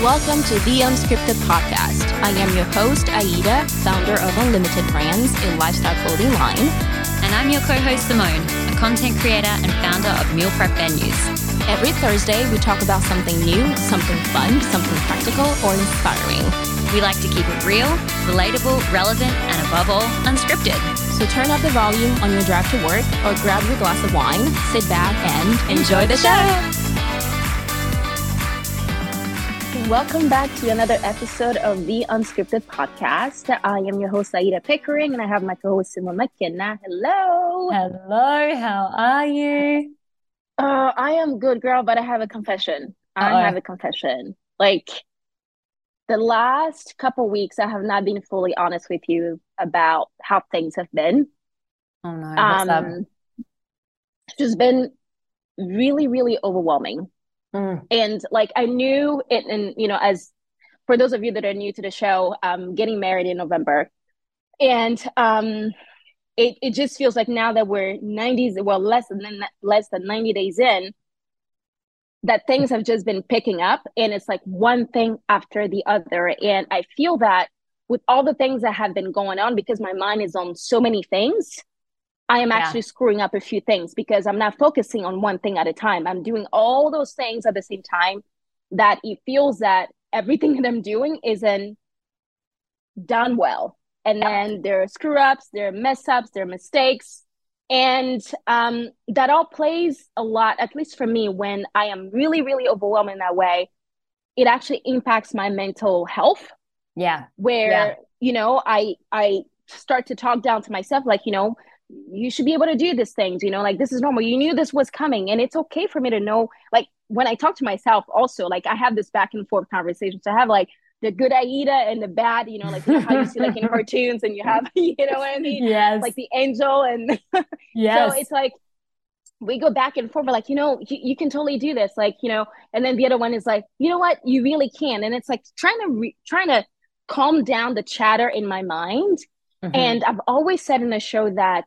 Welcome to the Unscripted Podcast. I am your host, Aida, founder of Unlimited Brands, a lifestyle clothing line. And I'm your co host, Simone, a content creator and founder of Meal Prep Menus. Every Thursday, we talk about something new, something fun, something practical, or inspiring. We like to keep it real, relatable, relevant, and above all, unscripted. So turn up the volume on your drive to work or grab your glass of wine, sit back, and enjoy the show. Welcome back to another episode of the Unscripted Podcast. I am your host, Aida Pickering, and I have my co host, Simone McKenna. Hello. Hello. How are you? Uh, I am good, girl, but I have a confession. I Uh-oh. have a confession. Like, the last couple weeks, I have not been fully honest with you about how things have been. Oh, no. What's um? It's just been really, really overwhelming. Mm. And like I knew it, and you know, as for those of you that are new to the show, um, getting married in November, and um, it it just feels like now that we're 90s, well, less than less than 90 days in, that things have just been picking up, and it's like one thing after the other, and I feel that with all the things that have been going on, because my mind is on so many things I am actually yeah. screwing up a few things because I'm not focusing on one thing at a time. I'm doing all those things at the same time that it feels that everything that I'm doing isn't done well. And then there are screw ups, there are mess ups, there are mistakes. And um, that all plays a lot, at least for me, when I am really, really overwhelmed in that way, it actually impacts my mental health. Yeah. Where, yeah. you know, I I start to talk down to myself, like, you know, you should be able to do these things you know like this is normal. You knew this was coming and it's okay for me to know like when i talk to myself also like i have this back and forth conversations. I have like the good aida and the bad you know like you know how you see like in cartoons and you have you know what i mean? Yes. Like the angel and yes. so it's like we go back and forth. Like you know you, you, can totally do this like you know and then the other one is like you know what? You really can. And it's like trying to re- trying to calm down the chatter in my mind Mm-hmm. And I've always said in the show that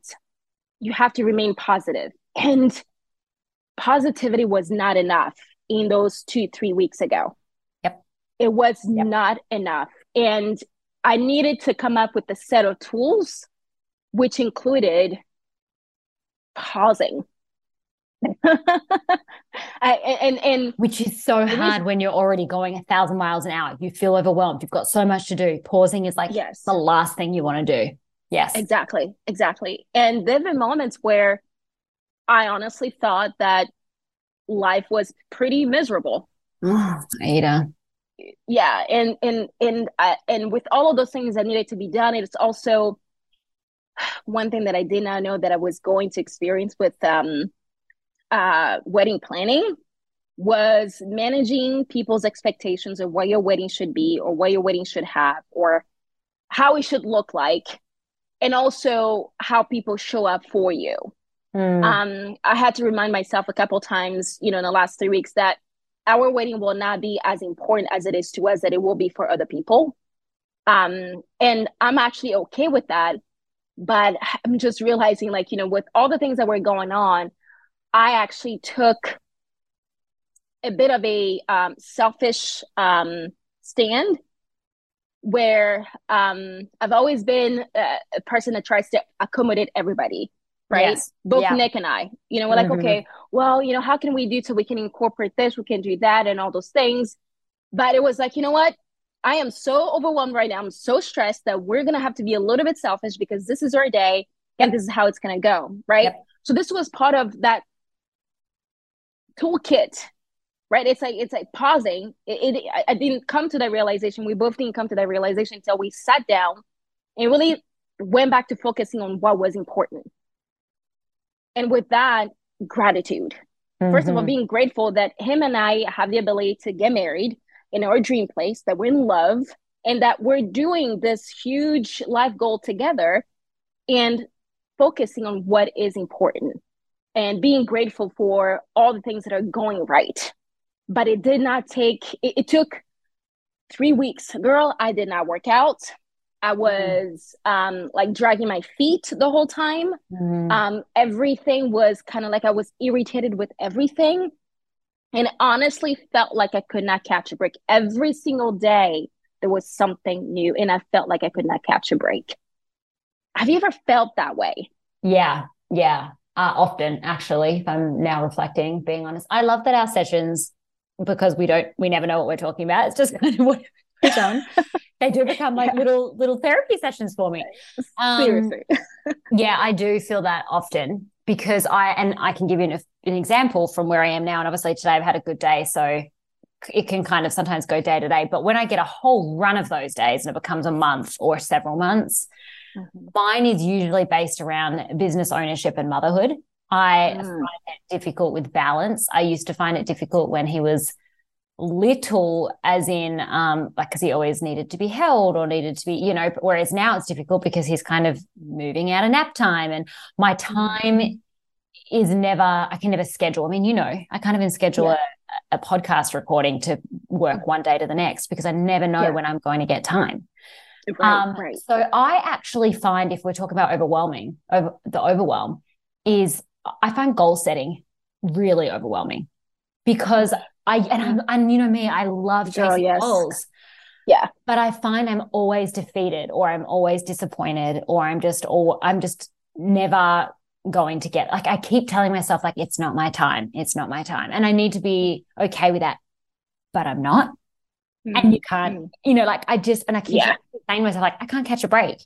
you have to remain positive. And positivity was not enough in those two, three weeks ago. Yep. It was yep. not enough. And I needed to come up with a set of tools, which included pausing I, and and which is so hard when you're already going a thousand miles an hour. You feel overwhelmed. You've got so much to do. Pausing is like yes. the last thing you want to do. Yes, exactly, exactly. And there have been moments where I honestly thought that life was pretty miserable. Aida. Yeah, and and and uh, and with all of those things that needed to be done, it's also one thing that I did not know that I was going to experience with um uh, wedding planning was managing people's expectations of what your wedding should be or what your wedding should have or how it should look like and also how people show up for you mm. um, i had to remind myself a couple times you know in the last three weeks that our wedding will not be as important as it is to us that it will be for other people um, and i'm actually okay with that but i'm just realizing like you know with all the things that were going on I actually took a bit of a um, selfish um, stand where um, I've always been a, a, person that tries to accommodate everybody, right? Yes. Both yeah. Nick and I, you know, we're mm-hmm. like, okay, well, you know, how can we do so we can incorporate this, we can do that, and all those things. But it was like, you know what? I am so overwhelmed right now. I'm so stressed that we're gonna have to be a little bit selfish because this is our day and this is how it's gonna go, right? Yep. So this was part of that toolkit right? It's like it's like pausing. It, it, i didn't come to that realization. We both didn't come to that realization until we sat down and really went back to focusing on what was important. And with that gratitude. Mm-hmm. first of all mm-hmm. being grateful that him and i have the ability to get married in our dream place that we're in love and that we're doing this huge life goal together and focusing on what is important and being grateful for all the things that are going right. But it did not take, it, it took three weeks. Girl, I did not work out. I mm-hmm. was um, like dragging my feet the whole time. Mm. Um, everything was kind of like I was irritated with everything. and honestly felt like I could not catch a break. Every single day, there was something new, and I felt like I could not catch a break. Have you ever felt that way? Yeah, yeah. Uh, often, actually, if I'm now reflecting, being honest, I love that our sessions, because we don't, we never know what we're talking about. It's just kind of what we've done. they do become like yeah. little little therapy sessions for me. Um, Seriously. yeah, I do feel that often because I and I can give you an, an example from where I am now. And obviously today I've had a good day, so it can kind of sometimes go day to day. But when I get a whole run of those days and it becomes a month or several months, mm-hmm. mine is usually based around business ownership and motherhood. I mm. find it difficult with balance. I used to find it difficult when he was little as in um like because he always needed to be held or needed to be you know whereas now it's difficult because he's kind of moving out of nap time and my time is never i can never schedule i mean you know i can't even schedule yeah. a, a, podcast recording to work one day to the next because i never know yeah. when i'm going to get time right, um, right. so i actually find if we're talking about overwhelming over the overwhelm is i find goal setting really overwhelming because I and I'm and you know me, I love chasing oh, yes. goals. Yeah. But I find I'm always defeated or I'm always disappointed or I'm just or I'm just never going to get like I keep telling myself like it's not my time. It's not my time. And I need to be okay with that. But I'm not. Mm-hmm. And you can't, mm-hmm. you know, like I just and I keep yeah. saying myself, like, I can't catch a break.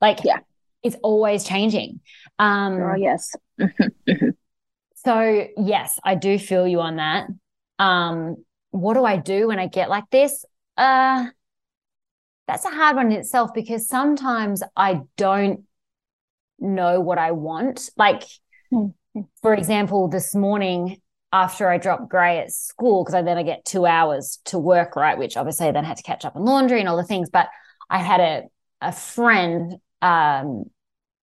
Like yeah. it's always changing. Um oh yes. so yes, I do feel you on that um what do i do when i get like this uh that's a hard one in itself because sometimes i don't know what i want like mm-hmm. for example this morning after i dropped gray at school because i then i get two hours to work right which obviously I then had to catch up on laundry and all the things but i had a a friend um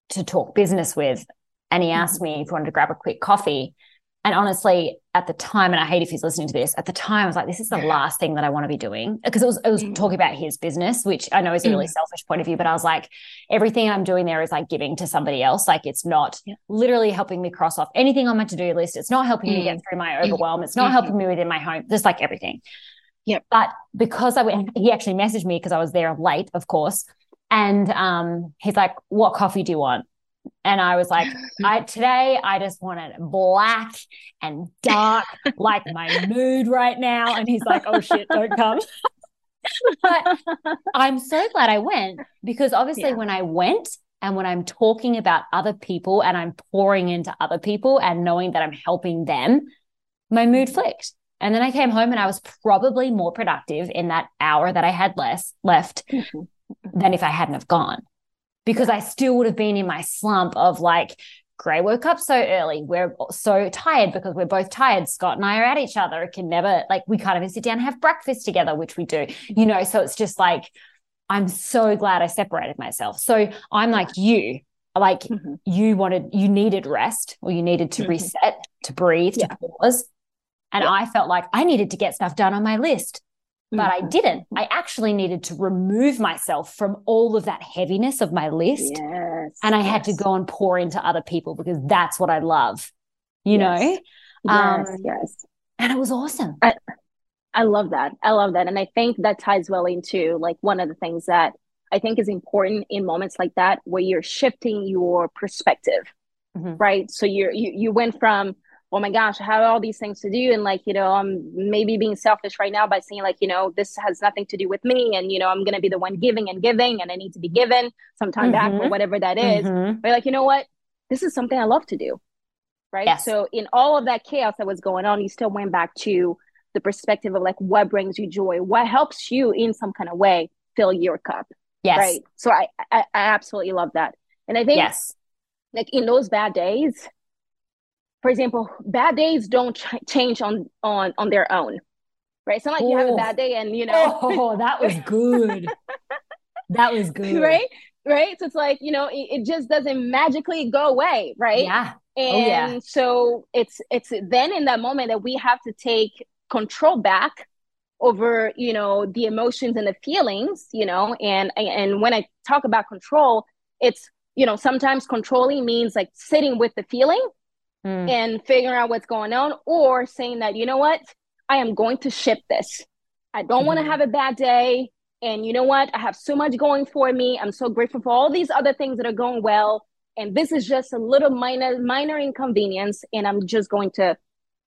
to talk business with and he asked me if I wanted to grab a quick coffee and honestly, at the time, and I hate if he's listening to this, at the time I was like, this is the last thing that I want to be doing. Because it was it was mm. talking about his business, which I know is a really mm. selfish point of view, but I was like, everything I'm doing there is like giving to somebody else. Like it's not yeah. literally helping me cross off anything on my to-do list. It's not helping mm. me get mm. through my overwhelm. It's not mm-hmm. helping me within my home, just like everything. Yeah. But because I went, he actually messaged me because I was there late, of course. And um, he's like, What coffee do you want? And I was like, I today I just want it black and dark, like my mood right now. And he's like, oh shit, don't come. but I'm so glad I went because obviously yeah. when I went and when I'm talking about other people and I'm pouring into other people and knowing that I'm helping them, my mood flicked. And then I came home and I was probably more productive in that hour that I had less left mm-hmm. than if I hadn't have gone because I still would have been in my slump of like, Gray woke up so early. We're so tired because we're both tired. Scott and I are at each other. It can never, like, we can't even sit down and have breakfast together, which we do, you know? So it's just like, I'm so glad I separated myself. So I'm like you, like mm-hmm. you wanted, you needed rest or you needed to mm-hmm. reset, to breathe, yeah. to pause. And yeah. I felt like I needed to get stuff done on my list but I mm-hmm. didn't. I actually needed to remove myself from all of that heaviness of my list. Yes, and I yes. had to go and pour into other people because that's what I love, you yes. know? Yes, um, yes. And it was awesome. I, I love that. I love that. And I think that ties well into like one of the things that I think is important in moments like that where you're shifting your perspective. Mm-hmm. Right. So you're you you went from oh my gosh, I have all these things to do. And like, you know, I'm maybe being selfish right now by saying, like, you know, this has nothing to do with me. And, you know, I'm going to be the one giving and giving, and I need to be given some time mm-hmm. back or mm-hmm. whatever that is. Mm-hmm. But like, you know what? This is something I love to do. Right. Yes. So in all of that chaos that was going on, you still went back to the perspective of like what brings you joy, what helps you in some kind of way fill your cup. Yes. Right. So I, I, I absolutely love that. And I think yes. like in those bad days, for example, bad days don't ch- change on on on their own, right? It's not like oh. you have a bad day and you know. Oh, oh, oh that was good. that was good. Right, right. So it's like you know, it, it just doesn't magically go away, right? Yeah. And oh, yeah. so it's it's then in that moment that we have to take control back over you know the emotions and the feelings you know and and when i talk about control it's you know sometimes controlling means like sitting with the feeling mm. and figuring out what's going on or saying that you know what I am going to ship this. I don't mm-hmm. want to have a bad day. And you know what? I have so much going for me. I'm so grateful for all these other things that are going well. And this is just a little minor, minor inconvenience. And I'm just going to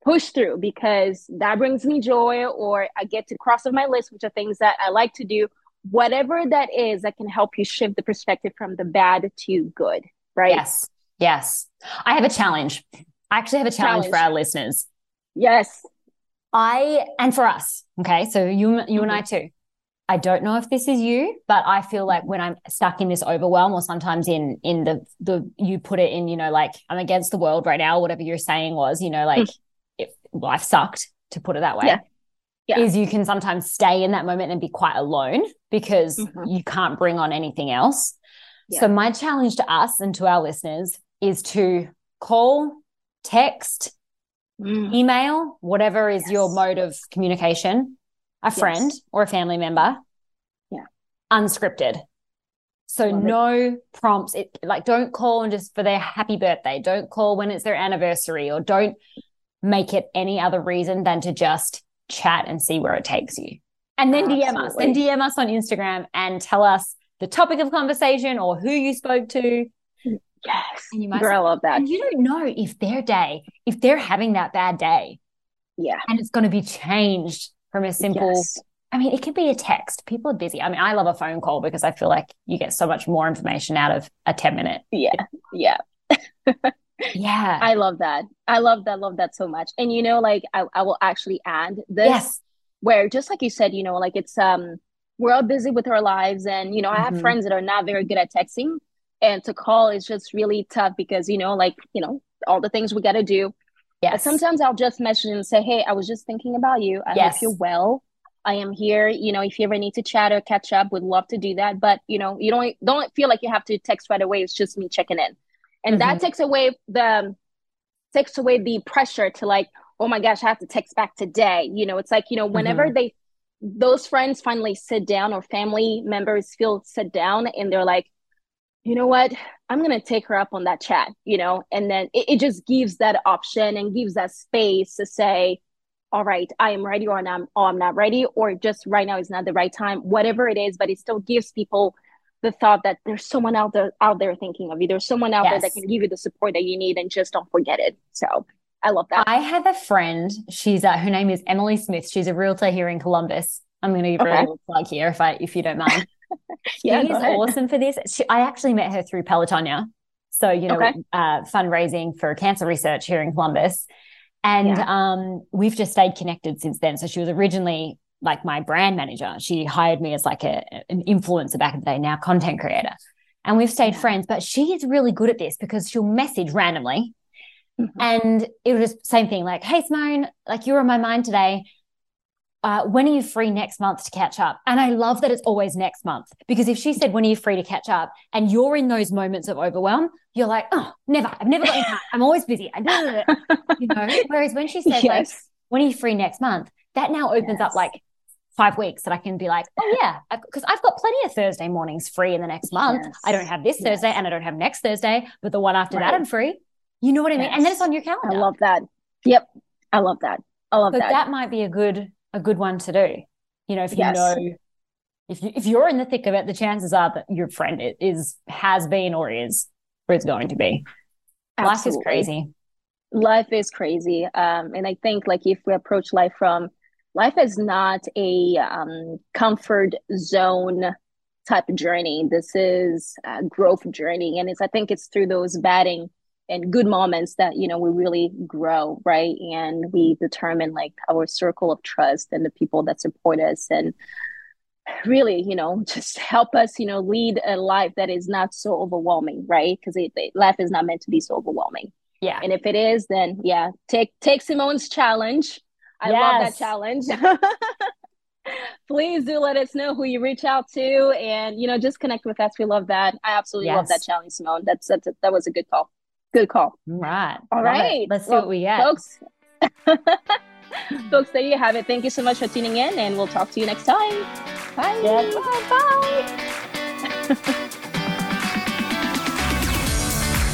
push through because that brings me joy, or I get to cross off my list, which are things that I like to do. Whatever that is that can help you shift the perspective from the bad to good, right? Yes. Yes. I have a challenge. I actually have a challenge, challenge. for our listeners. Yes. I and for us, okay. So you you mm-hmm. and I too. I don't know if this is you, but I feel like when I'm stuck in this overwhelm, or sometimes in in the the you put it in, you know, like I'm against the world right now. Whatever you're saying was, you know, like mm. if life sucked, to put it that way. Yeah. Yeah. Is you can sometimes stay in that moment and be quite alone because mm-hmm. you can't bring on anything else. Yeah. So my challenge to us and to our listeners is to call, text, mm. email, whatever is yes. your mode of communication, a friend yes. or a family member. Yeah. Unscripted. So Love no it. prompts. It like don't call and just for their happy birthday. Don't call when it's their anniversary or don't make it any other reason than to just chat and see where it takes you. And then Absolutely. DM us and DM us on Instagram and tell us the topic of conversation or who you spoke to. Yes. And you might Girl, say, I love that. And you don't know if their day, if they're having that bad day. Yeah. And it's going to be changed from a simple, yes. I mean, it could be a text. People are busy. I mean, I love a phone call because I feel like you get so much more information out of a 10 minute. Yeah. Yeah. yeah. I love that. I love that. Love that so much. And, you know, like I, I will actually add this yes. where just like you said, you know, like it's, um, we're all busy with our lives. And, you know. I have mm-hmm. friends that are not very good at texting and to call is just really tough because you know like you know all the things we got to do yeah sometimes i'll just message and say hey i was just thinking about you. I yes. hope you're well. I am here. You know if you ever need to chat or catch up would love to do that. But you know you don't don't feel like you have to text right away. It's just me checking in. And mm-hmm. that takes away the takes away the pressure to like oh my gosh i have to text back today. You know it's like you know whenever mm-hmm. they those friends finally sit down or family members feel sit down and they're like you know what? I'm going to take her up on that chat you know? And then it, it, just gives that option and gives that space to say all right i am ready or i'm oh i'm not ready or just right now is not the right time whatever it is but it still gives people the thought that there's someone out there out there thinking of you. There's someone out yes. there that can give you the support that you need and just don't forget it. So i love that. I have a friend she's uh, her name is emily smith. She's a realtor here in columbus. I'm going to give her a little plug here if i if you don't mind yeah, she is awesome for this. She, I actually met her through Pelotonia. So, you know, okay. uh, fundraising for cancer research here in Columbus. And yeah. um, we've just stayed connected since then. So she was originally like my brand manager. She hired me as like a, an influencer back in the day, now content creator. And we've stayed yeah. friends, but she is really good at this because she'll message randomly. Mm-hmm. And it was the same thing like, hey, Simone, like you're on my mind today uh, when are you free next month to catch up? And I love that it's always next month because if she said, when are you free to catch up? And you're in those moments of overwhelm, you're like, oh, never, I've never got time. I'm always busy. I know, you know. Whereas when she said, yes. like, when are you free next month? That now opens yes. up like five weeks that I can be like, oh yeah, because I've, I've, got plenty of Thursday mornings free in the next month. Yes. I don't have this. Thursday and I don't have next Thursday, but the one after right. that I'm free. You know what I mean? And then it's on your calendar. I love that. Yep. I love that. I love so that. That might be a good a good one to do. You know, if you yes. know if you if you're in the thick of it, the chances are that your friend is has been or is or is going to be. Absolutely. Life is crazy. Life is crazy. Um, and I think like if we approach life from life is not a um, comfort zone type of journey. This is a growth journey. And it's I think it's through those batting and good moments that you know we really grow right? And we determine like our circle of trust and the people that support us and really you know just help us you know lead a life that is not so overwhelming right? Because life is not meant to be so overwhelming. Yeah. And if it is then yeah take take simone's challenge. I yes. love that challenge. Please do let us know who you reach out to and you know just connect with us. We love that. I absolutely yes. love that challenge simone. That's, that's a, that was a good call Good call. All right. All right. Let's see well, what we get. Folks, folks, there you have it. Thank you so much for tuning in, and we'll talk to you next time. Bye. Yeah, bye. Bye.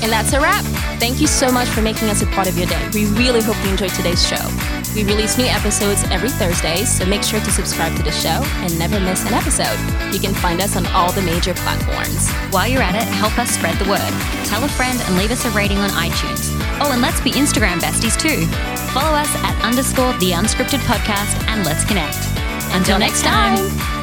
and that's a wrap. Thank you so much for making us a part of your day. We really hope you enjoyed today's show. We release new episodes every Thursday, so make sure to subscribe to the show and never miss an episode. You can find us on all the major platforms. While you're at it, help us spread the word. Tell a friend and leave us a rating on iTunes. Oh, and let's be Instagram besties too. Follow us at underscore the unscripted podcast and let's connect. Until next time.